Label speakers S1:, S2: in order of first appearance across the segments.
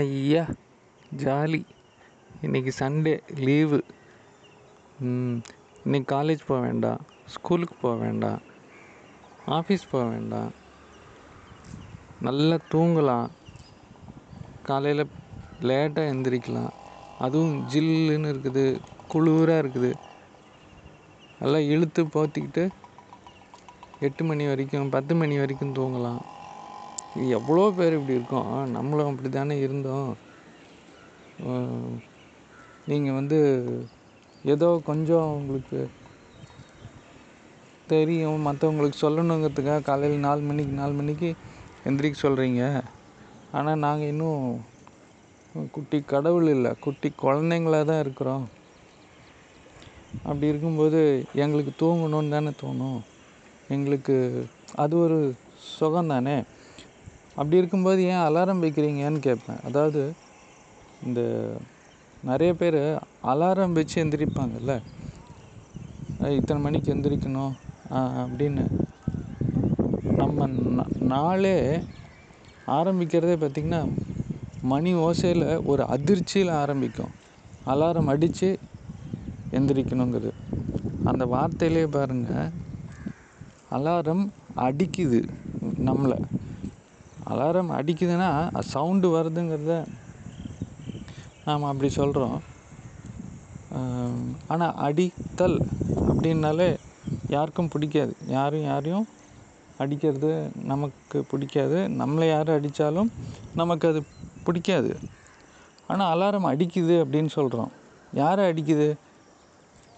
S1: ஐயா ஜாலி. இன்னைக்கு Sunday leave இன்னைக்கு காலேஜ் போக வேண்டாம். ஸ்கூலுக்கு போக வேண்டாம். ஆஃபீஸ் போக வேண்டாம். நல்லா தூங்கலாம். காலையில் லேட்டாக எந்திரிக்கலாம். அதுவும் ஜில்லுன்னு இருக்குது குளிராக இருக்குது. நல்லா இழுத்து போத்திக்கிட்டு எட்டு மணி வரைக்கும் பத்து மணி வரைக்கும் தூங்கலாம். எவ்வளோ பேர் இப்படி இருக்கோம்? நம்மளும் அப்படி தானே இருந்தோம் நீங்கள் வந்து ஏதோ கொஞ்சம் உங்களுக்கு தெரியும். மற்றவங்களுக்கு சொல்லணுங்கிறதுக்காக காலையில் நாலு மணிக்கு நாலு மணிக்கு எந்திரிக்க சொல்கிறீங்க ஆனால் நாங்கள் இன்னும் குட்டி கடவுள் இல்லை. குட்டி குழந்தைங்களா தான் இருக்கிறோம். அப்படி இருக்கும்போது எங்களுக்கு தூங்கணும்னு தானே தோணும். எங்களுக்கு அது ஒரு சுகம் தானே அப்படி இருக்கும்போது ஏன் அலாரம் வைக்கிறீங்கன்னு கேட்பேன். அதாவது இந்த நிறைய பேர் அலாரம் வச்சு எந்திரிப்பாங்கல்ல? இத்தனை மணிக்கு எந்திரிக்கணும். அப்படின்னு நம்ம நாளே ஆரம்பிக்கிறதே பார்த்திங்கன்னா மணி ஓசையில் ஒரு அதிர்ச்சியில் ஆரம்பிக்கும். அலாரம் அடித்து எந்திரிக்கணுங்கிறது. அந்த வார்த்தையிலே பாருங்கள் அலாரம் அடிக்குது நம்மளை. அலாரம் அடிக்குதுன்னா சவுண்டு வருதுங்கிறத நாம் அப்படி சொல்கிறோம் ஆனால் அடித்தல் அப்படின்னாலே யாருக்கும் பிடிக்காது. யாரும் யாரையும் அடிக்கிறது நமக்கு பிடிக்காது. நம்மளை யார் அடித்தாலும் நமக்கு அது பிடிக்காது. ஆனால் அலாரம் அடிக்குது அப்படின்னு சொல்கிறோம் யாரை அடிக்குது?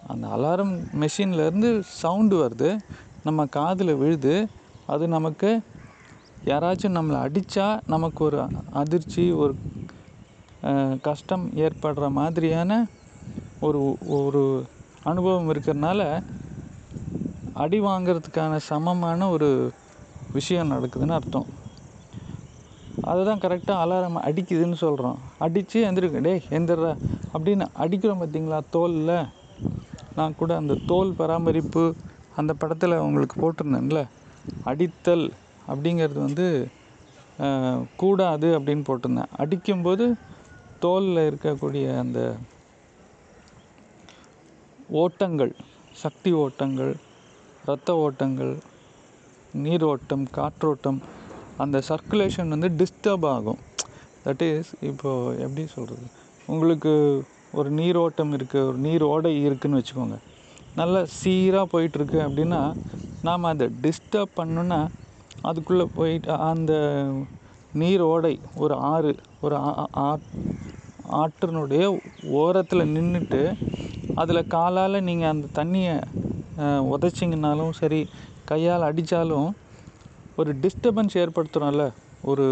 S1: அந்த அலாரம் மெஷின்லேருந்து சவுண்டு வருது. நம்ம காதில் விழுது. அது நமக்கு யாராச்சும் நம்மளை அடித்தா நமக்கு ஒரு அதிர்ச்சி ஒரு கஷ்டம் ஏற்படுற மாதிரியான ஒரு ஒரு அனுபவம் இருக்கிறனால அடி வாங்கிறதுக்கான சமமான ஒரு விஷயம் நடக்குதுன்னு அர்த்தம். அதுதான் கரெக்டாக அலாரம் அடிக்குதுன்னு சொல்கிறோம் அடித்து எந்திருக்கு டேய் எந்திரா அப்படின்னு அடிக்கிறோம் பார்த்தீங்களா? தோலில். நான் கூட அந்த தோல் பராமரிப்பு அந்த படத்தில் உங்களுக்கு போட்டிருந்தேன்ல. அடித்தல். அப்படிங்கிறது வந்து கூடாது அப்படின்னு போட்டிருந்தேன். அடிக்கும்போது தோலில் இருக்கக்கூடிய அந்த ஓட்டங்கள் சக்தி ஓட்டங்கள் இரத்த ஓட்டங்கள் நீரோட்டம் காற்றோட்டம் அந்த சர்க்குலேஷன் வந்து டிஸ்டர்ப் ஆகும். தட் இஸ் இப்போது எப்படி சொல்கிறது உங்களுக்கு ஒரு நீரோட்டம் இருக்குது ஒரு நீர் ஓடை இருக்குன்னு வச்சுக்கோங்க. நல்லா சீராக போயிட்டுருக்கு அப்படின்னா நாம் அதை டிஸ்டர்ப் பண்ணுன்னா அதுக்குள்ளே போயிட்டு அந்த நீர் ஓடை ஒரு ஆறு ஒரு ஆ- ஆற்றினுடைய ஓரத்தில் நின்றுட்டு அதில் காலால் நீங்கள் அந்த தண்ணியை உதச்சிங்கனாலும் சரி கையால் அடித்தாலும் ஒரு டிஸ்டர்பன்ஸ் ஏற்படுத்துகிறோம்ல ஒரு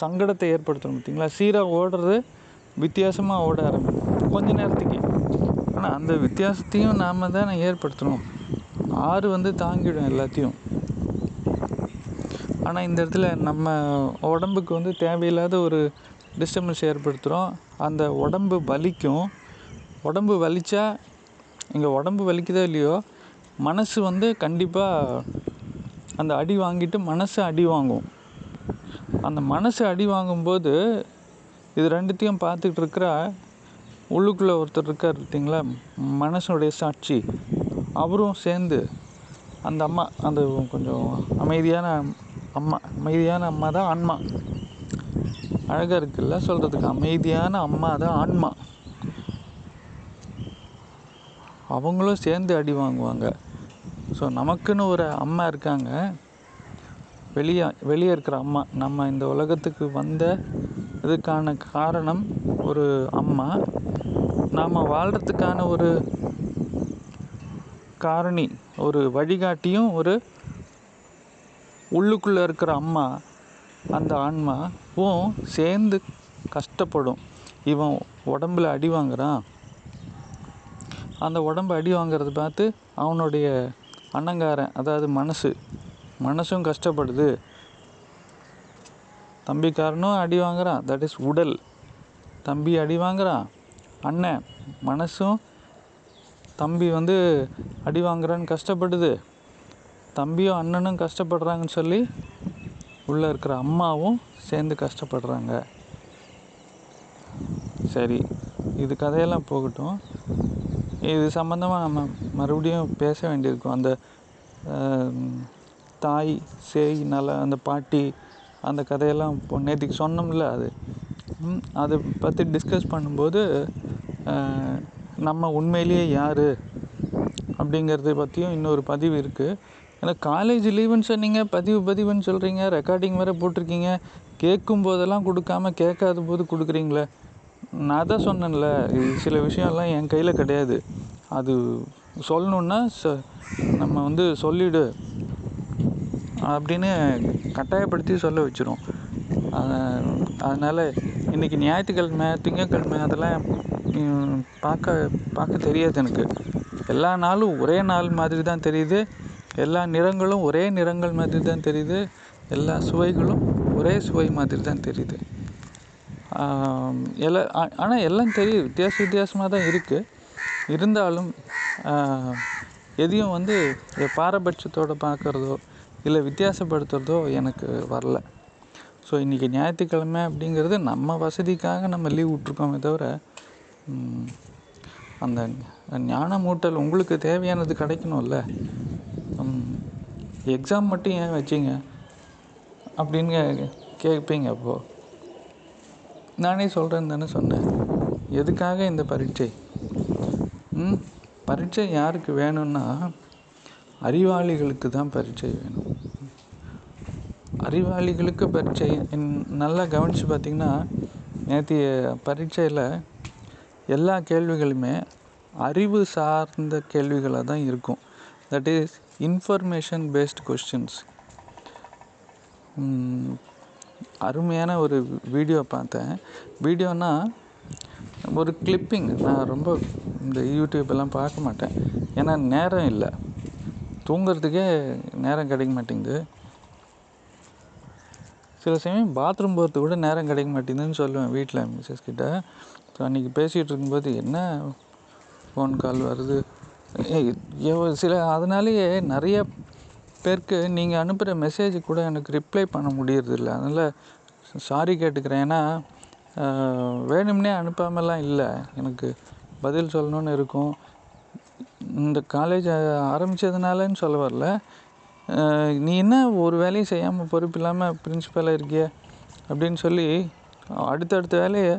S1: சங்கடத்தை ஏற்படுத்தணும் பார்த்தீங்களா? சீராக ஓடுறது வித்தியாசமாக ஓட ஆரம்பிக்கும். கொஞ்ச நேரத்துக்கு. ஆனால் அந்த வித்தியாசத்தையும் நாம் தானே ஏற்படுத்தணும் ஆறு வந்து தாங்கிடும் எல்லாத்தையும். ஆனால் இந்த இடத்துல நம்ம உடம்புக்கு வந்து தேவையில்லாத ஒரு டிஸ்டர்பன்ஸ் ஏற்படுத்துகிறோம் அந்த உடம்பு வலிக்கும். உடம்பு வலிச்சா இங்கே உடம்பு வலிக்குதோ இல்லையோ மனசு வந்து கண்டிப்பாக அந்த அடி வாங்கிட்டு மனசு அடி வாங்கும். அந்த மனசு அடி வாங்கும்போது இது ரெண்டுத்தையும் பார்த்துக்கிட்டு இருக்கிற உள்ளுக்குள்ளே ஒருத்தர் இருக்கார் பார்த்தீங்களா? மனசுடைய சாட்சி. அவரும் சேர்ந்து அந்த அம்மா அந்த கொஞ்சம் அமைதியான அம்மா அமைதியான அம்மா தான் ஆன்மா. அழகாக இருக்குல்ல சொல்கிறதுக்கு அமைதியான அம்மா தான் ஆன்மா. அவங்களும் சேர்ந்து அடி வாங்குவாங்க. ஸோ நமக்குன்னு ஒரு அம்மா இருக்காங்க. வெளியே வெளியே இருக்கிற அம்மா. நம்ம இந்த உலகத்துக்கு வந்த இதுக்கான காரணம் ஒரு அம்மா. நாம் வாழ்கிறதுக்கான ஒரு காரணி ஒரு வழிகாட்டியும் ஒரு உள்ளுக்குள்ளே இருக்கிற அம்மா அந்த ஆன்மாவும் சேர்ந்து கஷ்டப்படும். இவன் உடம்புல அடி வாங்குறான். அந்த உடம்பு அடி வாங்கிறத பார்த்து அவனுடைய அண்ணங்காரன் அதாவது மனசு மனசும் கஷ்டப்படுது. தம்பிக்காரனும் அடி வாங்குறான். தட் இஸ் உடல். தம்பி அடி வாங்குறான். அண்ணன் மனசும் தம்பி வந்து அடி வாங்குறான்னு கஷ்டப்படுது. தம்பியும் அண்ணனும் கஷ்டப்படுறாங்கன்னு சொல்லி உள்ளே இருக்கிற அம்மாவும் சேர்ந்து கஷ்டப்படுறாங்க. சரி இது கதையெல்லாம் போகட்டும். இது சம்மந்தமாக நம்ம மறுபடியும் பேச வேண்டியிருக்கும். அந்த தாய் சேய் நல அந்த பாட்டி அந்த கதையெல்லாம் இப்போ நேற்றுக்கு சொன்னோம்ல அது. அதை பற்றி டிஸ்கஸ் பண்ணும்போது நம்ம உண்மையிலேயே யார் அப்படிங்கிறத பற்றியும் இன்னொரு பதிவு இருக்குது ஏன்னா காலேஜ் லீவுன்னு சொன்னீங்க பதிவு பதிவுன்னு சொல்கிறீங்க ரெக்கார்டிங் வேறு போட்டிருக்கீங்க. கேட்கும் போதெல்லாம் கொடுக்காம கேட்காத போது கொடுக்குறீங்களே. நான் தான் சொன்னேன்ல சில விஷயம்லாம் என் கையில் கிடையாது. அது சொல்லணுன்னா ச நம்ம வந்து சொல்லிடு அப்படின்னு கட்டாயப்படுத்தி சொல்ல வச்சிரும். அதனால் இன்றைக்கி ஞாயிற்றுக்கிழமை திங்கக்கிழமை அதெல்லாம் பார்க்க பார்க்க தெரியாது எனக்கு. எல்லா நாளும் ஒரே நாள் மாதிரி தான் தெரியுது. எல்லா நிறங்களும் ஒரே நிறங்கள் மாதிரி தான் தெரியுது. எல்லா சுவைகளும் ஒரே சுவை மாதிரி தான் தெரியுது. எல்லா ஆனால் எல்லாம் தெரியுது வித்தியாச வித்தியாசமாக தான் இருக்குது இருந்தாலும் எதையும் வந்து பாரபட்சத்தோடு பார்க்குறதோ இல்லை வித்தியாசப்படுத்துறதோ எனக்கு வரல. ஸோ இன்றைக்கி ஞாயிற்றுக்கிழமை அப்படிங்கிறது நம்ம வசதிக்காக நம்ம லீவ் விட்ருக்கோமே தவிர அந்த ஞானமூட்டல் உங்களுக்கு தேவையானது கிடைக்கணும்ல. எக்ஸாம் மட்டும் ஏன் வச்சிங்க? அப்படின்னு கேட்பீங்க அப்போது நானே சொல்கிறேன்னு தானே சொன்னேன். எதுக்காக இந்த பரீட்சை? ம். பரீட்சை யாருக்கு வேணும்னா அறிவாளிகளுக்கு தான் பரீட்சை வேணும். அறிவாளிகளுக்கு பரீட்சை நல்லா கவனித்து பார்த்தீங்கன்னா நேற்றைய பரீட்சையில் எல்லா கேள்விகளுமே அறிவு சார்ந்த கேள்விகளாக தான் இருக்கும். That is information based questions அருமையான ஒரு வீடியோ பார்த்தேன். வீடியோனா ஒரு கிளிப்பிங் நான் ரொம்ப இந்த யூடியூப் எல்லாம் பார்க்க மாட்டேன். ஏன்னா நேரம் இல்லை. தூங்குறதுக்கே நேரம் கிடைக்க மாட்டேங்குது. சில சமயம் பாத்ரூம் போகிறதுக்கு கூட நேரம் கிடைக்க மாட்டேங்குதுன்னு சொல்லுவேன் வீட்டில் மிஸ்ஸஸ் கிட்ட. ஸோ அன்றைக்கி பேசிகிட்டு இருக்கும்போது என்ன ஃபோன் கால் வருது? சில அதனாலேயே நிறைய பேருக்கு நீங்கள் அனுப்புகிற மெசேஜ் கூட எனக்கு ரிப்ளை பண்ண முடியறதில்ல. அதனால் சாரி கேட்டுக்கிறேன். ஏன்னா வேணும்னே அனுப்பாமலாம் இல்லை. எனக்கு பதில் சொல்லணும்னு இருக்கும். இந்த காலேஜ் ஆரம்பித்ததுனாலன்னு சொல்ல வரல. நீ என்ன ஒரு வேலையும் செய்யாமல் பொறுப்பு இல்லாமல் பிரின்சிபலாக இருக்கிய? அப்படின்னு சொல்லி அடுத்தடுத்த வேலையை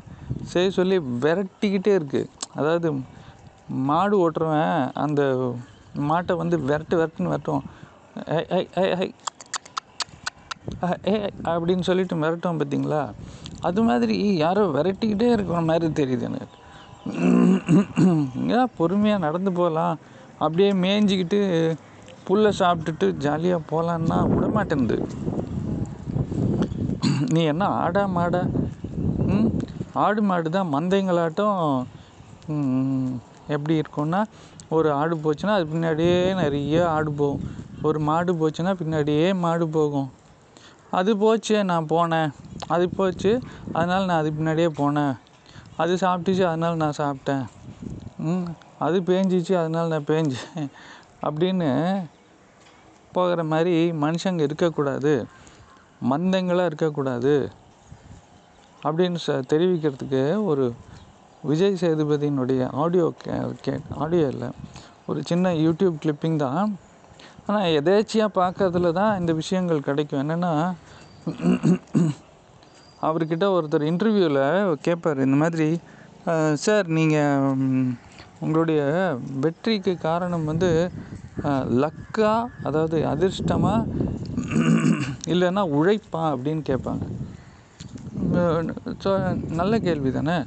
S1: செய்ய சொல்லி விரட்டிக்கிட்டே இருக்குது அதாவது மாடு ஓட்டுறவன் அந்த மாட்டை வந்து விரட்டு விரட்டுன்னு விரட்டும் ஐ ஐ ஐ ஐ ஏ அப்படின்னு சொல்லிட்டு மிரட்டும் பார்த்தீங்களா? அது மாதிரி யாரோ விரட்டிக்கிட்டே இருக்கிற மாதிரி தெரியுது எனக்கு. ஏன் பொறுமையாக நடந்து போகலாம்? அப்படியே மேய்ஞ்சிக்கிட்டு புல்லை சாப்பிட்டுட்டு ஜாலியாக போகலான்னா விட மாட்டேன்து நீ என்ன ஆடா மாடா? ஆடு மாடு தான். மந்தைங்களாட்டம் எப்படி இருக்கும்னா ஒரு ஆடு போச்சுன்னா அது பின்னாடியே நிறைய ஆடு போகும். ஒரு மாடு போச்சுன்னா பின்னாடியே மாடு போகும். அது போச்சு நான் போனேன். அது போச்சு அதனால் நான் அது பின்னாடியே போனேன். அது சாப்பிட்டுச்சு அதனால் நான் சாப்பிட்டேன். அது பேஞ்சிச்சு அதனால் நான் பேஞ்சேன். அப்படின்னு போகிற மாதிரி மனுஷங்க இருக்கக்கூடாது. மந்தங்களாக இருக்கக்கூடாது. அப்படின்னு ச தெரிவிக்கிறதுக்கு ஒரு விஜய் சேதுபதியினுடைய ஆடியோ கே கே ஆடியோ இல்லை. ஒரு சின்ன யூடியூப் கிளிப்பிங் தான். ஆனால் எதேச்சியாக பார்க்கறதுல தான் இந்த விஷயங்கள் கிடைக்கும். என்னென்னா அவர்கிட்ட ஒருத்தர் இன்டர்வியூவில் கேட்பார் இந்த மாதிரி சார் நீங்கள் உங்களுடைய வெற்றிக்கு காரணம் வந்து லக்கா அதாவது அதிர்ஷ்டமாக இல்லைன்னா உழைப்பா? அப்படின்னு கேட்பாங்க ஸோ நல்ல கேள்வி தானே?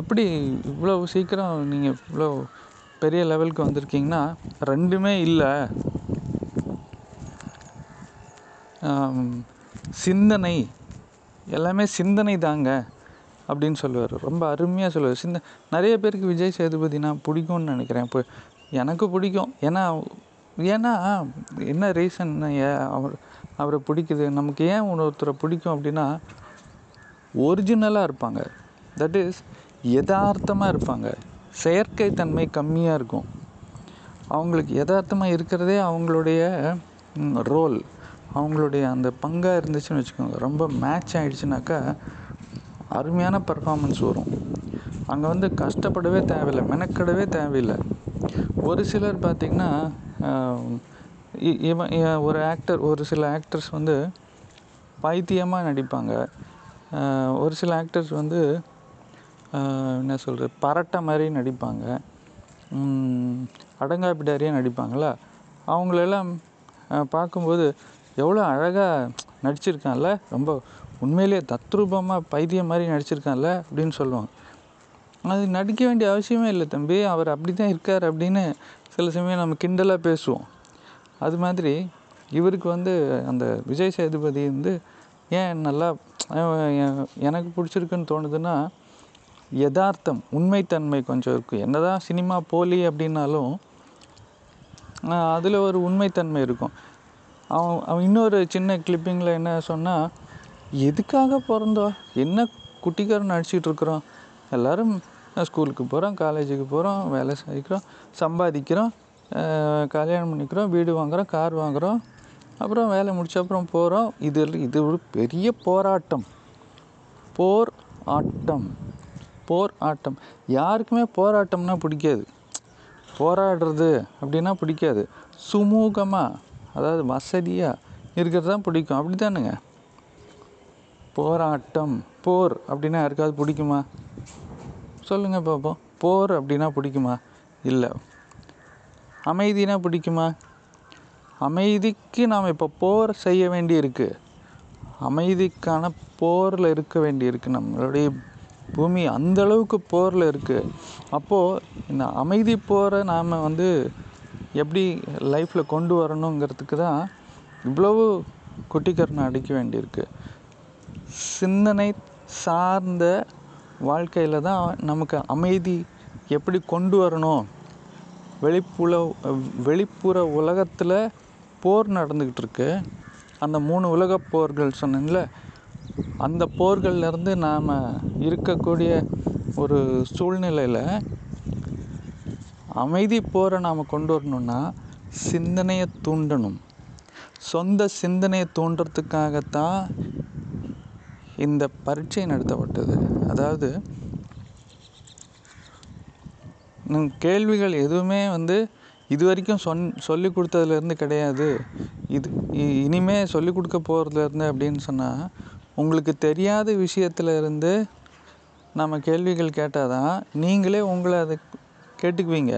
S1: எப்படி இவ்வளோ சீக்கிரம் நீங்கள் இவ்வளோ பெரிய லெவலுக்கு வந்திருக்கீங்கன்னா ரெண்டுமே இல்லை. சிந்தனை. எல்லாமே சிந்தனை தாங்க அப்படின்னு சொல்லுவார். ரொம்ப அருமையாக சொல்லுவார். சிந்த நிறைய பேருக்கு விஜய் சேதுபதினா பிடிக்கும்னு நினைக்கிறேன். இப்போ எனக்கு பிடிக்கும். ஏன்னா ஏன்னா என்ன ரீசன் அவர் அவரை பிடிக்குது? நமக்கு ஏன் ஒருத்தரை பிடிக்கும் அப்படின்னா ஒரிஜினலாக இருப்பாங்க. தட் இஸ் யதார்த்தமாக இருப்பாங்க. செயற்கை தன்மை கம்மியாக இருக்கும். அவங்களுக்கு யதார்த்தமாக இருக்கிறதே அவங்களுடைய ரோல் அவங்களுடைய அந்த பங்காக இருந்துச்சுன்னு வச்சுக்கோங்க. ரொம்ப மேட்ச் ஆகிடுச்சுனாக்கா அருமையான பர்ஃபாமன்ஸ் வரும். அங்கே வந்து கஷ்டப்படவே தேவையில்லை மெனக்கடவே தேவையில்லை. ஒரு சிலர் பார்த்திங்கன்னா இவன் ஒரு ஆக்டர் ஒரு சில ஆக்டர்ஸ் வந்து பைத்தியமாக நடிப்பாங்க. ஒரு சில ஆக்டர்ஸ் வந்து என்ன சொல்கிறது பரட்டை மாதிரி நடிப்பாங்க. அடங்காப்பிடாரியாக நடிப்பாங்களா? அவங்களெல்லாம் பார்க்கும்போது எவ்வளோ அழகாக நடிச்சிருக்கான்ல? ரொம்ப உண்மையிலே தத்ரூபமாக பைத்தியம் மாதிரி நடிச்சிருக்கான்ல? அப்படின்னு சொல்லுவாங்க. அது நடிக்க வேண்டிய அவசியமே இல்லை தம்பி. அவர் அப்படி தான் இருக்கார் அப்படின்னு சில சமயம் நம்ம கிண்டலாக பேசுவோம். அது மாதிரி இவருக்கு வந்து அந்த விஜய் சேதுபதி வந்து ஏன் நல்லா எனக்கு பிடிச்சிருக்குன்னு தோணுதுன்னா யதார்த்தம் உண்மைத்தன்மை கொஞ்சம் இருக்குது என்ன தான் சினிமா போலி அப்படின்னாலும் அதில் ஒரு உண்மைத்தன்மை இருக்கும். அவன் அவன் இன்னொரு சின்ன கிளிப்பிங்கில் என்ன சொன்னால் எதுக்காக பிறந்தோம் என்ன குட்டிக்காரன் நடிச்சிட்டு இருக்கிறோம் எல்லோரும் ஸ்கூலுக்கு போகிறோம் காலேஜுக்கு போகிறோம் வேலை செய்கிறோம் சம்பாதிக்கிறோம் கல்யாணம் பண்ணிக்கிறோம் வீடு வாங்குகிறோம் கார் வாங்குகிறோம் அப்புறம் வேலை முடிச்ச அப்புறம் போகிறோம் இது இது ஒரு பெரிய போராட்டம். போர் ஆட்டம். போர் ஆட்டம். யாருக்குமே போராட்டம்னா பிடிக்காது. போராடுறது அப்படின்னா பிடிக்காது. சுமூகமாக அதாவது வசதியாக இருக்கிறது தான் பிடிக்கும். அப்படி தானுங்க போராட்டம். போர் அப்படின்னா யாருக்காவது பிடிக்குமா? சொல்லுங்கள் பார்ப்போம் போர் அப்படின்னா பிடிக்குமா? இல்லை. அமைதினா பிடிக்குமா? அமைதிக்கு நாம் இப்போ போர் செய்ய வேண்டி இருக்குது அமைதிக்கான போரில் இருக்க வேண்டி இருக்குது நம்மளுடைய பூமி அந்த அளவுக்கு போரில் இருக்குது அப்போது இந்த அமைதி போரை நாம் வந்து எப்படி லைஃப்பில் கொண்டு வரணுங்கிறதுக்கு தான் இவ்வளவு குட்டிக்கரணை அடிக்க வேண்டியிருக்கு. சிந்தனை சார்ந்த வாழ்க்கையில் தான் நமக்கு அமைதி எப்படி கொண்டு வரணும்? வெளிப்புல வெளிப்புற உலகத்தில் போர் நடந்துக்கிட்டு இருக்கு அந்த மூணு உலகப் போர்கள் சொன்னேன்ல அந்த போர்கள்லேருந்து நாம் இருக்கக்கூடிய ஒரு சூழ்நிலையில் அமைதி போரை நாம் கொண்டு வரணும்னா சிந்தனையை தூண்டணும். சொந்த சிந்தனையை தூண்டுறதுக்காகத்தான் இந்த பரீட்சை நடத்தப்பட்டது. அதாவது கேள்விகள் எதுவுமே வந்து இது வரைக்கும் சொன் சொல்லி கொடுத்ததுலேருந்து கிடையாது. இது இனிமே சொல்லி கொடுக்க போகிறதுலேருந்து அப்படின்னு சொன்னால் உங்களுக்கு தெரியாத விஷயத்துல இருந்து நம்ம கேள்விகள் கேட்டால் தான் நீங்களே உங்களை அதை கேட்டுக்குவீங்க.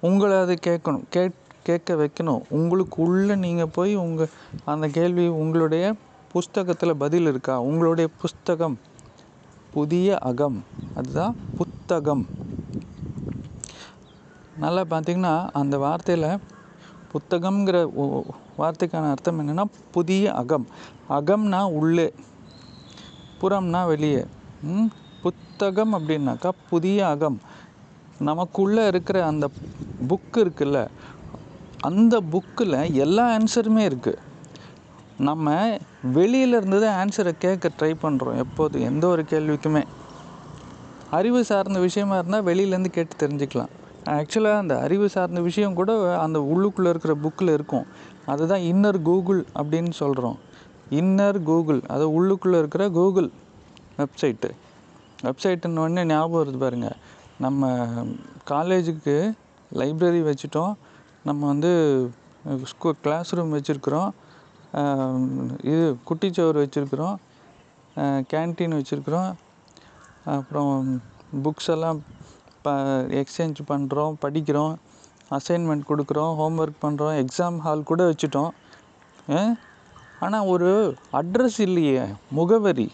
S1: உங்களை அதை கேட்கணும் கேட் கேட்க வைக்கணும். உங்களுக்கு உள்ளே நீங்கள் போய் உங்கள் அந்த கேள்வி உங்களுடைய புஸ்தகத்தில் பதில் இருக்கா? உங்களுடைய புஸ்தகம் புதிய அகம் அதுதான் புத்தகம். நல்லா பார்த்தீங்கன்னா அந்த வார்த்தையில் புத்தகம்ங்கிற வார்த்தைக்கான அர்த்தம் என்னென்னா புதிய அகம். அகம்னா உள்ளே புறம்னா வெளியே. புத்தகம் அப்படின்னாக்கா புதிய அகம். நமக்குள்ளே இருக்கிற அந்த புக்கு இருக்குல்ல அந்த புக்கில் எல்லா ஆன்சருமே இருக்குது நம்ம வெளியில இருந்து தான் ஆன்சரை கேட்க ட்ரை பண்ணுறோம் எப்போது எந்த ஒரு கேள்விக்குமே. அறிவு சார்ந்த விஷயமா இருந்தால் வெளியிலேருந்து கேட்டு தெரிஞ்சுக்கலாம். ஆக்சுவலாக அந்த அறிவு சார்ந்த விஷயம் கூட அந்த உள்ளுக்குள்ளே இருக்கிற புக்கில் இருக்கும். அதுதான் இன்னர் கூகுள் அப்படின்னு சொல்கிறோம் இன்னர் கூகுள் அது உள்ளுக்குள்ளே இருக்கிற கூகுள் வெப்சைட்டு வெப்சைட்டுன்னு ஒன்று ஞாபகம் வருது பாருங்கள் நம்ம காலேஜுக்கு லைப்ரரி வச்சுட்டோம். நம்ம வந்து ஸ்கூ கிளாஸ் ரூம் வச்சுருக்குறோம் இது குட்டிச்சோறு வச்சுருக்குறோம். கேன்டீன் வச்சுருக்குறோம். அப்புறம் புக்ஸ் எல்லாம் இப்போ எக்ஸ்சேஞ்ச் பண்ணுறோம் படிக்கிறோம் அசைன்மெண்ட் கொடுக்குறோம் ஹோம் ஒர்க் பண்ணுறோம் எக்ஸாம் ஹால் கூட வச்சுட்டோம். ஆனால் ஒரு அட்ரஸ் இல்லையே முகவரி.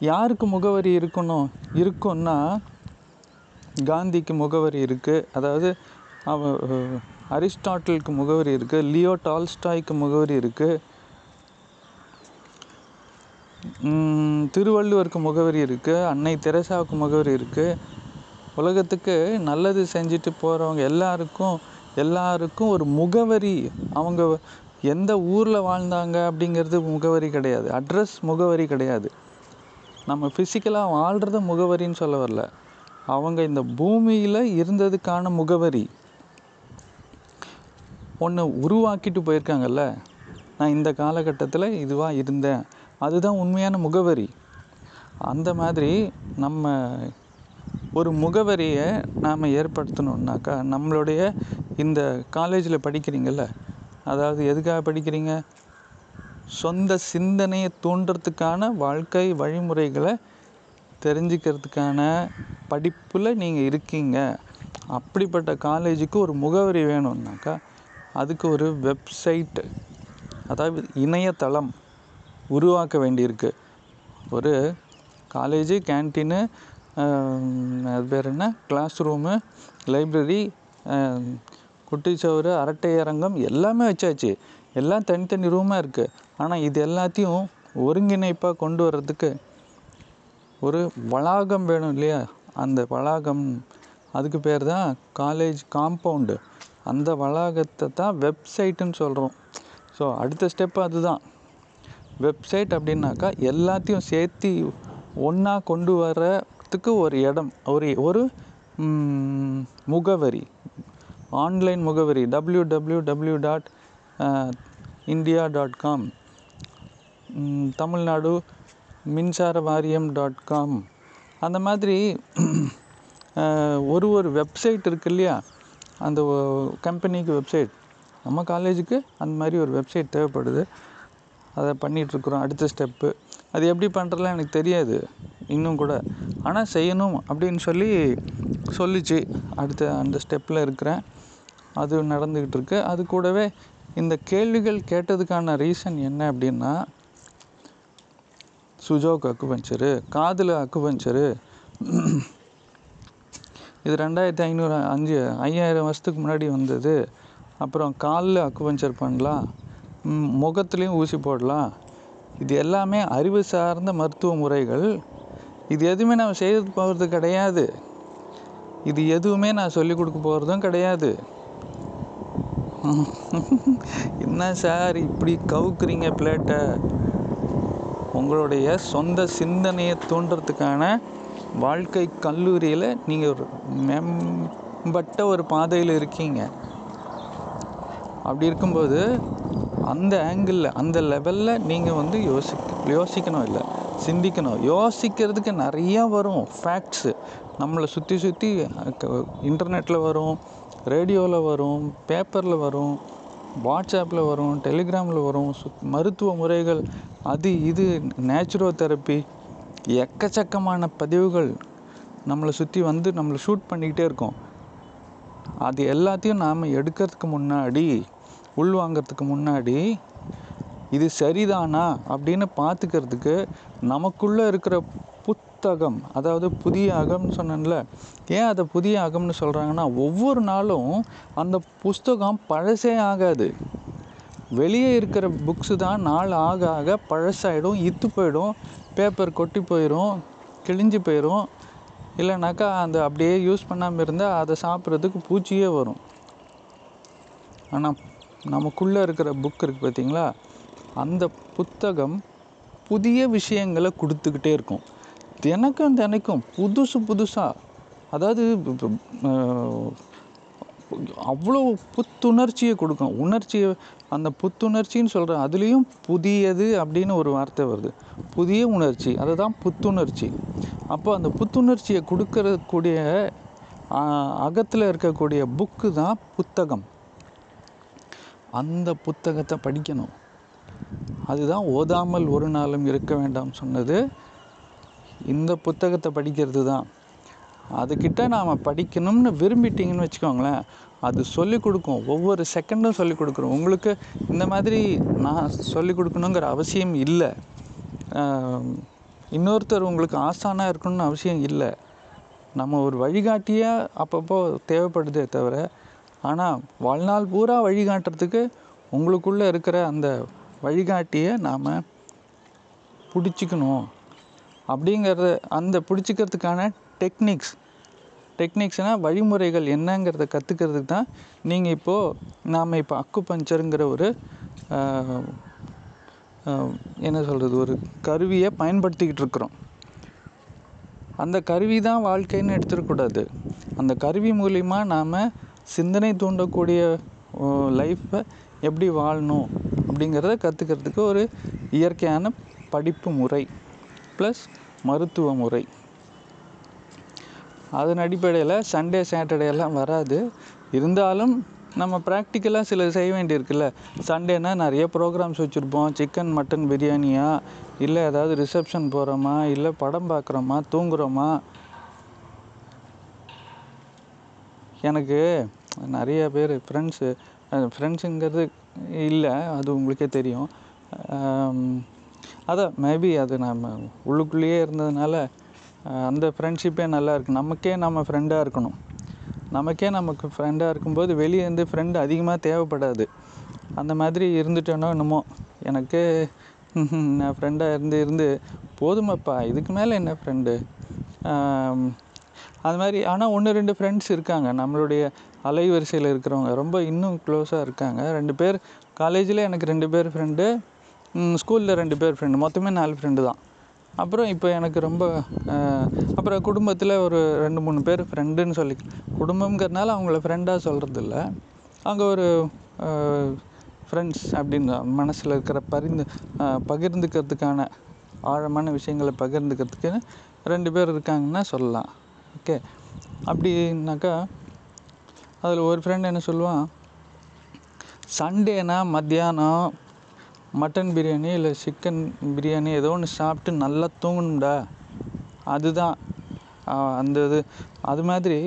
S1: யாருக்கு முகவரி இருக்கணும்? இருக்குன்னா காந்திக்கு முகவரி இருக்குது அதாவது அவ அரிஸ்டாட்டிலுக்கு முகவரி இருக்குது லியோ டால்ஸ்டாய்க்கு முகவரி இருக்குது திருவள்ளுவருக்கு முகவரி இருக்குது அன்னை தெரசாவுக்கு முகவரி இருக்குது உலகத்துக்கு நல்லது செஞ்சுட்டு போகிறவங்க எல்லாருக்கும் எல்லாருக்கும் ஒரு முகவரி. அவங்க எந்த ஊரில் வாழ்ந்தாங்க அப்படிங்கிறது முகவரி கிடையாது. அட்ரஸ் முகவரி கிடையாது. நம்ம ஃபிசிக்கலாக வாழ்கிறத முகவரின்னு சொல்ல வரல. அவங்க இந்த பூமியில் இருந்ததுக்கான முகவரி. ஒன்று உருவாக்கிட்டு போயிருக்காங்கல்ல? நான் இந்த காலகட்டத்தில் இதுவாக இருந்தேன். அதுதான் உண்மையான முகவரி. அந்த மாதிரி நம்ம ஒரு முகவரியை நாம் ஏற்படுத்தணுன்னாக்கா நம்மளுடைய இந்த காலேஜில் படிக்கிறீங்கள்ல அதாவது எதுக்காக படிக்கிறீங்க? சொந்த சிந்தனையை தூண்டுறதுக்கான வாழ்க்கை வழிமுறைகளை தெரிஞ்சுக்கிறதுக்கான படிப்பில் நீங்கள் இருக்கீங்க. அப்படிப்பட்ட காலேஜுக்கு ஒரு முகவரி வேணும்னாக்கா அதுக்கு ஒரு வெப்சைட்டு அதாவது இணையதளம் உருவாக்க வேண்டியிருக்கு. ஒரு காலேஜு கேன்டீனு அது பேர் என்ன? கிளாஸ் ரூமு லைப்ரரி குட்டிச்சவரு அரட்டை அரங்கம் எல்லாமே வச்சாச்சு. எல்லாம் தனித்தனி ரூமாக இருக்குது ஆனால் இது எல்லாத்தையும் ஒருங்கிணைப்பாக கொண்டு வர்றதுக்கு ஒரு வளாகம் வேணும் இல்லையா? அந்த வளாகம் அதுக்கு பேர் தான் காலேஜ் காம்பவுண்டு அந்த வளாகத்தை தான் வெப்சைட்டுன்னு சொல்கிறோம் ஸோ அடுத்த ஸ்டெப் அதுதான். வெப்சைட் அப்படின்னாக்கா எல்லாத்தையும் சேர்த்து ஒன்றா கொண்டு வர எல்லாத்துக்கும் ஒரு இடம் ஒரு ஒரு முகவரி ஆன்லைன் முகவரி W W W dot India dot com Tamil Nadu மின்சார வாரியம் டாட் காம் அந்த மாதிரி ஒரு ஒரு வெப்சைட் இருக்கு இல்லையா? அந்த கம்பெனிக்கு வெப்சைட் நம்ம காலேஜுக்கு அந்த மாதிரி ஒரு வெப்சைட் தேவைப்படுது. அதை பண்ணிகிட்ருக்குறோம் அடுத்த ஸ்டெப்பு அது எப்படி பண்ணுறதுலாம் எனக்கு தெரியாது. இன்னும் கூட. ஆனால் செய்யணும் அப்படின்னு சொல்லி சொல்லிச்சு. அடுத்த அந்த ஸ்டெப்பில் இருக்கிறேன். அது நடந்துக்கிட்டு இருக்கு அது கூடவே இந்த கேள்விகள் கேட்டதுக்கான ரீசன் என்ன அப்படின்னா சுஜோக் அக்குபஞ்சரு காதில் அக்குபஞ்சரு இது ரெண்டாயிரத்தி ஐநூறு அஞ்சு ஐயாயிரம் வருஷத்துக்கு முன்னாடி வந்தது. அப்புறம் காலில் அக்குபஞ்சர் பண்ணலாம். முகத்துலேயும் ஊசி போடலாம். இது எல்லாமே அறிவு சார்ந்த மருத்துவ முறைகள். இது எதுவுமே நான் செய்ய போகிறது கிடையாது. இது எதுவுமே நான் சொல்லிக் கொடுக்க போகிறதும் கிடையாது. என்ன சார் இப்படி கவுக்குறீங்க பிளேட்டை? உங்களுடைய சொந்த சிந்தனையை தூண்டுறதுக்கான வாழ்க்கை கல்லூரியில் நீங்கள் ஒரு மேம்பட்ட ஒரு பாதையில் இருக்கீங்க. அப்படி இருக்கும்போது அந்த ஆங்கிளில் அந்த லெவலில் நீங்கள் வந்து யோசிக்க யோசிக்கணும் இல்லை. சிந்திக்கணும். யோசிக்கிறதுக்கு நிறையா வரும். ஃபேக்ட்ஸு நம்மளை சுற்றி சுற்றி இன்டர்நெட்டில் வரும் ரேடியோவில் வரும் பேப்பரில் வரும் வாட்ஸ்அப்பில் வரும் டெலிகிராமில் வரும் சுத் மருத்துவ முறைகள் அது இது நேச்சுரோ தெரப்பி எக்கச்சக்கமான பதிவுகள் நம்மளை சுற்றி வந்து நம்மளை ஷூட் பண்ணிக்கிட்டே இருக்கோம். அது எல்லாத்தையும் நாம் எடுக்கிறதுக்கு முன்னாடி உள்வாங்கிறதுக்கு முன்னாடி இது சரிதானா அப்படின்னு பார்த்துக்கிறதுக்கு நமக்குள்ளே இருக்கிற புத்தகம் அதாவது புதிய அகம்னு சொன்னேன்ல ஏன் அதை புதிய அகம்னு சொல்கிறாங்கன்னா ஒவ்வொரு நாளும் அந்த புஸ்தகம் பழசே ஆகாது. வெளியே இருக்கிற புக்ஸு தான் நாள் ஆக ஆக பழசாயிடும் இத்து போயிடும் பேப்பர் கொட்டி போயிடும் கிழிஞ்சு போயிடும் இல்லைனாக்கா அந்த அப்படியே யூஸ் பண்ணாமல் இருந்தால் அதை சாப்பிட்றதுக்கு பூச்சியே வரும். ஆனால் நமக்குள்ளே இருக்கிற புக் இருக்குது பார்த்தீங்களா அந்த புத்தகம் புதிய விஷயங்களை கொடுத்துக்கிட்டே இருக்கும். தினக்கும் தினைக்கும் புதுசு புதுசாக அதாவது அவ்வளோ புத்துணர்ச்சியை கொடுக்கும். உணர்ச்சியை அந்த புத்துணர்ச்சின்னு சொல்கிறேன் அதுலேயும் புதியது அப்படின்னு ஒரு வார்த்தை வருது. புதிய உணர்ச்சி அதுதான் புத்துணர்ச்சி. அப்போ அந்த புத்துணர்ச்சியை கொடுக்கறக்கூடிய அகத்தில் இருக்கக்கூடிய புக்கு தான் புத்தகம். அந்த புத்தகத்தை படிக்கணும். அதுதான் ஓதாமல் ஒரு நாளும் இருக்க வேண்டாம் சொன்னது. இந்த புத்தகத்தை படிக்கிறது தான் அதுக்கிட்ட நாம் படிக்கணும்னு விரும்பிட்டீங்கன்னு வச்சுக்கோங்களேன் அது சொல்லிக் கொடுக்கும். ஒவ்வொரு செகண்டும் சொல்லிக் கொடுக்குறோம். உங்களுக்கு இந்த மாதிரி நான் சொல்லிக் கொடுக்கணுங்கிற அவசியம் இல்லை. இன்னொருத்தர் உங்களுக்கு ஆசானாக இருக்கணும்னு அவசியம் இல்லை. நம்ம ஒரு வழிகாட்டியாக அப்பப்போ தேவைப்படுதே தவிர ஆனால் வாழ்நாள் பூரா வழிகாட்டுறதுக்கு உங்களுக்குள்ளே இருக்கிற அந்த வழிகாட்டியை நாம் பிடிச்சிக்கணும். அப்படிங்கிறத அந்த பிடிச்சிக்கிறதுக்கான டெக்னிக்ஸ் டெக்னிக்ஸ்னால் வழிமுறைகள் என்னங்கிறத கற்றுக்கிறதுக்கு தான் நீங்கள் இப்போது நாம் இப்போ அக்கு பஞ்சருங்கிற ஒரு என்ன சொல்கிறது ஒரு கருவியை பயன்படுத்திக்கிட்டு இருக்கிறோம். அந்த கருவி தான் வாழ்க்கைன்னு எடுத்துடக்கூடாது. அந்த கருவி மூலிமா நாம் சிந்தனை தூண்டக்கூடிய லைஃப்பை எப்படி வாழணும் அப்படிங்கிறத கற்றுக்கிறதுக்கு ஒரு இயற்கையான படிப்பு முறை ப்ளஸ் மருத்துவ முறை. அதன் அடிப்படையில் சண்டே சாட்டர்டே எல்லாம் வராது. இருந்தாலும் நம்ம ப்ராக்டிக்கலாக சில செய்ய வேண்டியிருக்குல்ல. சண்டேனா நிறைய ப்ரோக்ராம்ஸ் வச்சுருப்போம். சிக்கன் மட்டன் பிரியாணியா இல்லை ஏதாவது ரிசப்ஷன் போகிறோமா இல்லை படம் பார்க்குறோமா தூங்குறோமா? எனக்கு நிறைய பேர் ஃப்ரெண்ட்ஸு ஃப்ரெண்ட்ஸுங்கிறது இல்லை அது உங்களுக்கே தெரியும். அதான் மேபி அது நம்ம உள்ளுக்குள்ளேயே இருந்ததுனால அந்த ஃப்ரெண்ட்ஷிப்பே நல்லா இருக்கு. நமக்கே நம்ம ஃப்ரெண்டாக இருக்கணும். நமக்கே நமக்கு ஃப்ரெண்டாக இருக்கும்போது வெளியே இருந்து ஃப்ரெண்டு அதிகமாக தேவைப்படாது. அந்த மாதிரி இருந்துட்டேனோ என்னமோ. எனக்கு நான் ஃப்ரெண்டாக இருந்து இருந்து போதுமாப்பா இதுக்கு மேலே என்ன ஃப்ரெண்டு அது மாதிரி ஆனால் ஒன்று ரெண்டு ஃப்ரெண்ட்ஸ் இருக்காங்க. நம்மளுடைய அலைவரிசையில் இருக்கிறவங்க ரொம்ப இன்னும் க்ளோஸாக இருக்காங்க. ரெண்டு பேர் காலேஜில் எனக்கு ரெண்டு பேர் ஃப்ரெண்டு ஸ்கூலில் ரெண்டு பேர் ஃப்ரெண்டு மொத்தமே நாலு ஃப்ரெண்டு தான். அப்புறம் இப்போ எனக்கு ரொம்ப அப்புறம் குடும்பத்தில் ஒரு ரெண்டு மூணு பேர் ஃப்ரெண்டுன்னு சொல்லி குடும்பம்ங்கிறதுனால அவங்கள ஃப்ரெண்டாக சொல்கிறதில்ல அங்கே ஒரு ஃப்ரெண்ட்ஸ் அப்படின்னு மனசில் இருக்கிற பரிந்து பகிர்ந்துக்கிறதுக்கான ஆழமான விஷயங்களை பகிர்ந்துக்கிறதுக்கு ரெண்டு பேர் இருக்காங்கன்னா சொல்லலாம். ஓகே அப்படின்னாக்கா அதில் ஒரு ஃப்ரெண்ட் என்ன சொல்லுவான்? சண்டேனா மத்தியானம் மட்டன் பிரியாணி இல்லை சிக்கன் பிரியாணி ஏதோ ஒன்று சாப்பிட்டு நல்லா தூங்கணும்டா. அதுதான். அந்த இது அது மாதிரி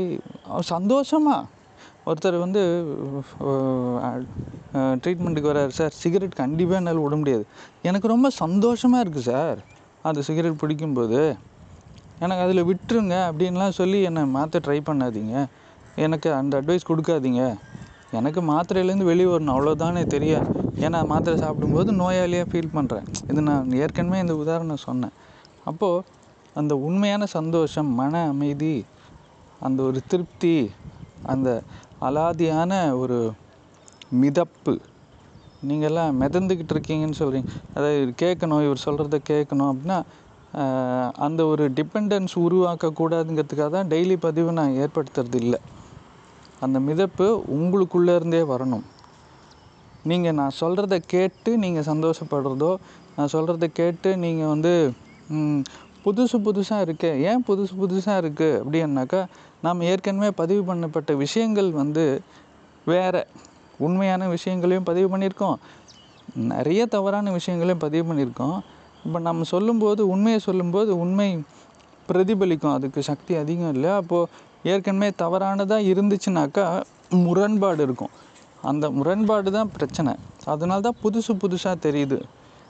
S1: சந்தோஷமாக ஒருத்தர் வந்து ட்ரீட்மெண்ட்டுக்கு வராரு சார். சிகரெட் கண்டிப்பாக என்னால் விட முடியாது. எனக்கு ரொம்ப சந்தோஷமாக இருக்குது சார் அந்த சிகரெட் பிடிக்கும்போது. எனக்கு அதில் விட்டுருங்க அப்படின்லாம் சொல்லி என்னை மாற்ற ட்ரை பண்ணாதீங்க. எனக்கு அந்த அட்வைஸ் கொடுக்காதீங்க. எனக்கு மாத்திரையிலேருந்து வெளியே வரணும். அவ்வளோதானே தெரியும் ஏன்னா மாத்திரை சாப்பிடும்போது நோயாளியாக ஃபீல் பண்ணுறேன் இது நான் ஏற்கனவே இந்த உதாரணம் சொன்னேன். அப்போது அந்த உண்மையான சந்தோஷம் மன அமைதி அந்த ஒரு திருப்தி அந்த அலாதியான ஒரு மிதப்பு. நீங்கள்லாம் மிதந்துக்கிட்டு இருக்கீங்கன்னு சொல்கிறீங்க அதாவது இவர் கேட்கணும் இவர் சொல்கிறத கேட்கணும் அப்படின்னா அந்த ஒரு டிபெண்டன்ஸ் உருவாக்கக்கூடாதுங்கிறதுக்காக தான் டெய்லி பதிவு நான் ஏற்படுத்துறது இல்லை அந்த மிதப்பு உங்களுக்குள்ளே இருந்தே வரணும். நீங்கள் நான் சொல்கிறத கேட்டு நீங்கள் சந்தோஷப்படுறதோ நான் சொல்கிறத கேட்டு நீங்கள் வந்து புதுசு புதுசாக இருக்கே ஏன் புதுசு புதுசாக இருக்குது அப்படின்னாக்கா நாம் ஏற்கனவே பதிவு பண்ணப்பட்ட விஷயங்கள் வந்து வேறு உண்மையான விஷயங்களையும் பதிவு பண்ணியிருக்கோம். நிறைய தவறான விஷயங்களையும் பதிவு பண்ணியிருக்கோம். இப்போ நம்ம சொல்லும்போது உண்மையை சொல்லும்போது உண்மை பிரதிபலிக்கும். அதுக்கு சக்தி அதிகம் இல்லை. அப்போது ஏற்கனவே தவறானதாக இருந்துச்சுனாக்கா முரண்பாடு இருக்கும். அந்த முரண்பாடு தான் பிரச்சனை. அதனால தான் புதுசு புதுசாக தெரியுது.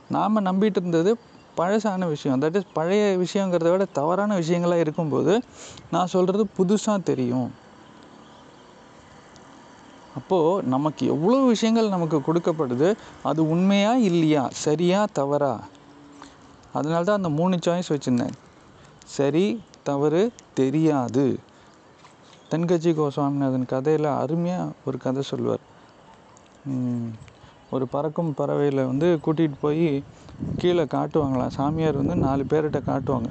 S1: நாம் நம்பிட்டு இருந்தது பழசான விஷயம். தட் இஸ் பழைய விஷயங்கிறத விட தவறான விஷயங்களாக இருக்கும்போது நான் சொல்கிறது புதுசாக தெரியும். அப்போது நமக்கு எவ்வளோ விஷயங்கள் நமக்கு கொடுக்கப்படுது அது உண்மையா இல்லையா? சரியா தவறா? அதனால தான் அந்த மூணு சாய்ஸ் வச்சுருந்தேன். சரி தவறு தெரியாது. தென்கஜி கோசாமிநாதன் கதையில் அருமையாக ஒரு கதை சொல்லுவார். ஒரு பறக்கும் பறவையில் வந்து கூட்டிகிட்டு போய் கீழே காட்டுவாங்களாம். சாமியார் வந்து நாலு பேர்கிட்ட காட்டுவாங்க.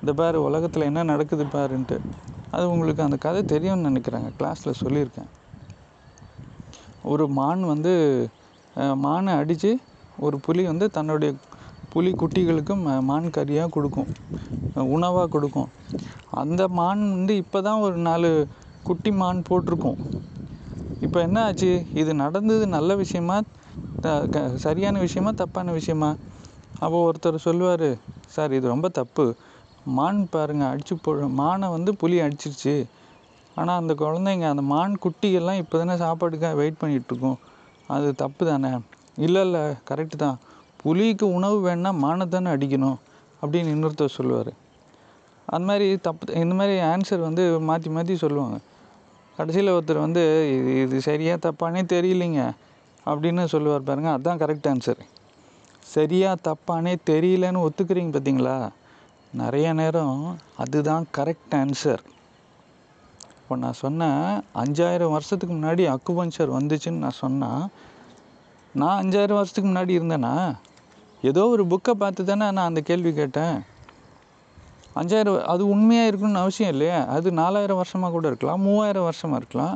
S1: இந்த பாரு உலகத்தில் என்ன நடக்குது பாருன்ட்டு. அது உங்களுக்கு அந்த கதை தெரியும்னு நினைக்கிறாங்க. கிளாஸில் சொல்லியிருக்கேன். ஒரு மான் வந்து மானை அடித்து ஒரு புலி வந்து தன்னுடைய புலி குட்டிகளுக்கு ம- மான் கறியாக கொடுக்கும். உணவாக கொடுக்கும். அந்த மான் வந்து இப்போ தான் ஒரு நாலு குட்டி மான் போட்டிருக்கும். இப்போ என்ன ஆச்சு? இது நடந்தது நல்ல விஷயமா? த- க- சரியான விஷயமா? தப்பான விஷயமா? அப்போ ஒருத்தர் சொல்லுவார் சார் இது ரொம்ப தப்பு. மான் பாருங்கள் அடிச்சு போ மானை வந்து புலி அடிச்சிருச்சு. ஆனால் அந்த குழந்தைங்க அந்த மான் குட்டியெல்லாம் இப்போ தானே சாப்பாட்டுக்காக வெயிட் பண்ணிகிட்ருக்கோம். அது தப்பு தானே இல்லை இல்லை கரெக்டு தான். புலிக்கு உணவு வேணுன்னா மானை தானே அடிக்கணும். அப்படின்னு இன்னொருத்தர் சொல்லுவார். அந்த மாதிரி தப்பு இந்த மாதிரி ஆன்சர் வந்து மாற்றி மாற்றி சொல்லுவாங்க. கடைசியில் ஒருத்தர் வந்து இது இது சரியா தப்பானே தெரியலைங்க அப்படின்னு சொல்லுவார் பாருங்க. அதுதான் கரெக்ட் ஆன்சர் சரியா தப்பானே தெரியலன்னு ஒத்துக்கிறீங்க பார்த்தீங்களா நிறைய நேரம் அதுதான் கரெக்ட் ஆன்சர் இப்போ நான் சொன்னேன் அஞ்சாயிரம் வருஷத்துக்கு முன்னாடி அக்குபஞ்சர் வந்துச்சுன்னு நான் சொன்னால் நான் அஞ்சாயிரம் வருஷத்துக்கு முன்னாடி இருந்தேனா? ஏதோ ஒரு புக்கை பார்த்து தானே நான் அந்த கேள்வி கேட்டேன். அஞ்சாயிரம் அது உண்மையாக இருக்கணும்னு அவசியம் இல்லையா. அது நாலாயிரம் வருஷமாக கூட இருக்கலாம் மூவாயிரம் வருஷமாக இருக்கலாம்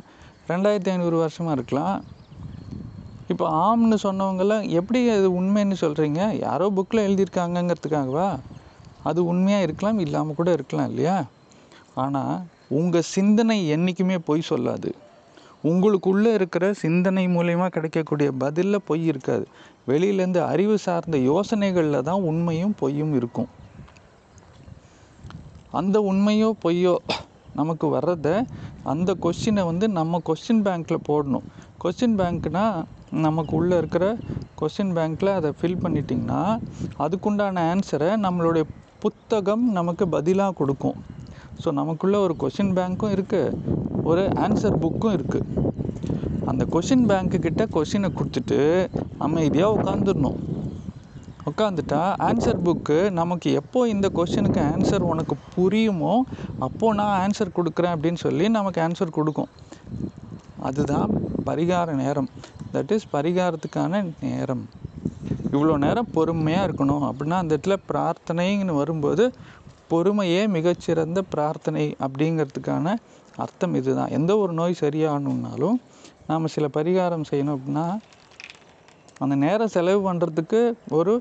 S1: ரெண்டாயிரத்தி ஐநூறு வருஷமாக இருக்கலாம். இப்போ ஆம்னு சொன்னவங்கெல்லாம் எப்படி அது உண்மைன்னு சொல்கிறீங்க யாரோ புக்கில் எழுதியிருக்காங்கங்கிறதுக்காகவா? அது உண்மையாக இருக்கலாம் இல்லாமல் கூட இருக்கலாம் இல்லையா? ஆனால் உங்கள் சிந்தனை என்றைக்குமே பொய் சொல்லாது. உங்களுக்குள்ளே இருக்கிற சிந்தனை மூலயமா கிடைக்கக்கூடிய பதிலில் பொய் இருக்காது. வெளியிலேருந்து அறிவு சார்ந்த யோசனைகளில் தான் உண்மையும் பொய்யும் இருக்கும். அந்த உண்மையோ பொய்யோ நமக்கு வர்றத அந்த கொஸ்டினை வந்து நம்ம கொஸ்டின் பேங்க்கில் போடணும். கொஸ்டின் பேங்க்னா நமக்கு உள்ளே இருக்கிற கொஸ்டின் பேங்க்கில் அதை ஃபில் பண்ணிட்டிங்கன்னா அதுக்குண்டான ஆன்சரை நம்மளுடைய புத்தகம் நமக்கு பதிலாக கொடுக்கும். ஸோ நமக்குள்ளே ஒரு கொஷின் பேங்க்கும் இருக்குது ஒரு ஆன்சர் புக்கும் இருக்குது அந்த கொஷின் பேங்க்கு கிட்ட கொஷினை கொடுத்துட்டு அமைதியாக உட்காந்துடணும் உட்காந்துட்டா ஆன்சர் புக்கு நமக்கு எப்போ இந்த கொஷினுக்கு ஆன்சர் உனக்கு புரியுமோ அப்போது நான் ஆன்சர் கொடுக்குறேன் அப்படின்னு சொல்லி நமக்கு ஆன்சர் கொடுக்கும். அதுதான் பரிகார நேரம். தட் இஸ் பரிகாரத்துக்கான நேரம். இவ்வளோ நேரம் பொறுமையாக இருக்கணும். அப்படின்னா அந்த இடத்துல பிரார்த்தனைன்னு வரும்போது பொறுமையே மிகச்சிறந்த பிரார்த்தனை அப்படிங்கிறதுக்கான அர்த்தம் இதுதான். எந்த ஒரு நோய் சரியாகணுன்னாலும் நாம் சில பரிகாரம் செய்யணும் அப்படின்னா அந்த நேரம் செலவு பண்ணுறதுக்கு ஒரு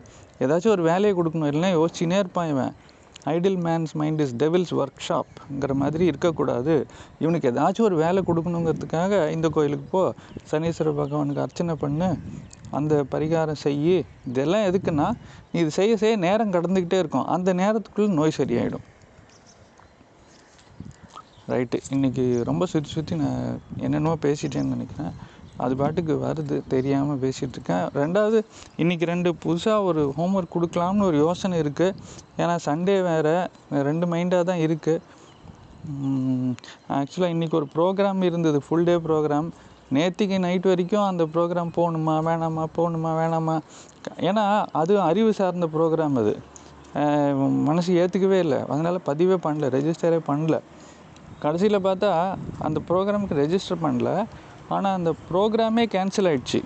S1: ஏதாச்சும் ஒரு வேலையை கொடுக்கணும். இல்லைன்னா யோசிச்சுனே இருப்பான் இவன். Idle man's mind is devil's work ஷாப்ங்கிற மாதிரி இருக்கக்கூடாது. இவனுக்கு ஏதாச்சும் ஒரு வேலை கொடுக்கணுங்கிறதுக்காக இந்த கோயிலுக்கு போ. சனீஸ்வர பகவானுக்கு அர்ச்சனை பண்ணு. அந்த பரிகாரம் செய் இதெல்லாம் எதுக்குன்னா நீ இது செய்ய செய்ய நேரம் கடந்துக்கிட்டே இருக்கும். அந்த நேரத்துக்குள்ளே நோய் சரியாயிடும். ரைட்டு இன்றைக்கி ரொம்ப சுற்றி சுற்றி நான் என்னென்னமோ பேசிட்டேன்னு நினைக்கிறேன். அது பாட்டுக்கு வருது தெரியாமல் பேசிகிட்ருக்கேன் ரெண்டாவது இன்றைக்கி ரெண்டு புதுசாக ஒரு ஹோம்ஒர்க் கொடுக்கலாம்னு ஒரு யோசனை இருக்குது ஏன்னா சண்டே வேறு ரெண்டு மைண்டாக தான் இருக்குது ஆக்சுவலாக இன்றைக்கி ஒரு ப்ரோக்ராம் இருந்தது ஃபுல் டே ப்ரோக்ராம் நேற்றுக்கு நைட் வரைக்கும் அந்த ப்ரோக்ராம் போகணுமா வேணாமா போகணுமா வேணாமா. ஏன்னா அது அறிவு சார்ந்த ப்ரோக்ராம் அது. மனசு ஏற்றுக்கவே இல்லை. அதனால் பதிவே பண்ணல ரெஜிஸ்டரே பண்ணல. கடைசியில் பார்த்தா அந்த ப்ரோக்ராமுக்கு ரெஜிஸ்டர் பண்ணல. ஆனால் அந்த ப்ரோக்ராமே கேன்சல் ஆயிடுச்சு.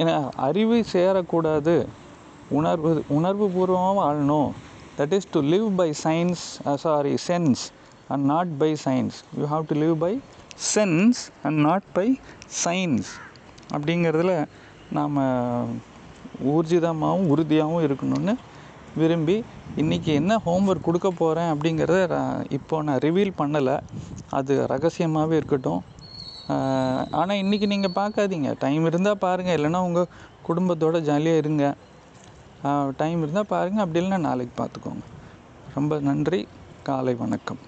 S1: ஏன்னா அறிவு சேரக்கூடாது. உணர்வு உணர்வு பூர்வமாக வாழணும். That is to live by science sorry sense and not by science you have to live by sense and not by science அப்படிங்கிறதுல நாம் ஊர்ஜிதமாகவும் உறுதியாகவும் இருக்கணும்னு விரும்பி இன்றைக்கி என்ன ஹோம்ஒர்க் கொடுக்க போகிறேன் அப்படிங்கிறத இப்போ நான் ரிவீல் பண்ணலை. அது ரகசியமாகவே இருக்கட்டும். ஆனால் இன்றைக்கி நீங்கள் பார்க்காதீங்க. டைம் இருந்தால் பாருங்கள் இல்லைன்னா உங்கள் குடும்பத்தோடு ஜாலியாக இருங்க. டைம் இருந்தால் பாருங்கள் அப்படி இல்லைன்னா நாளைக்கு பார்த்துக்கோங்க. ரொம்ப நன்றி. காலை வணக்கம்.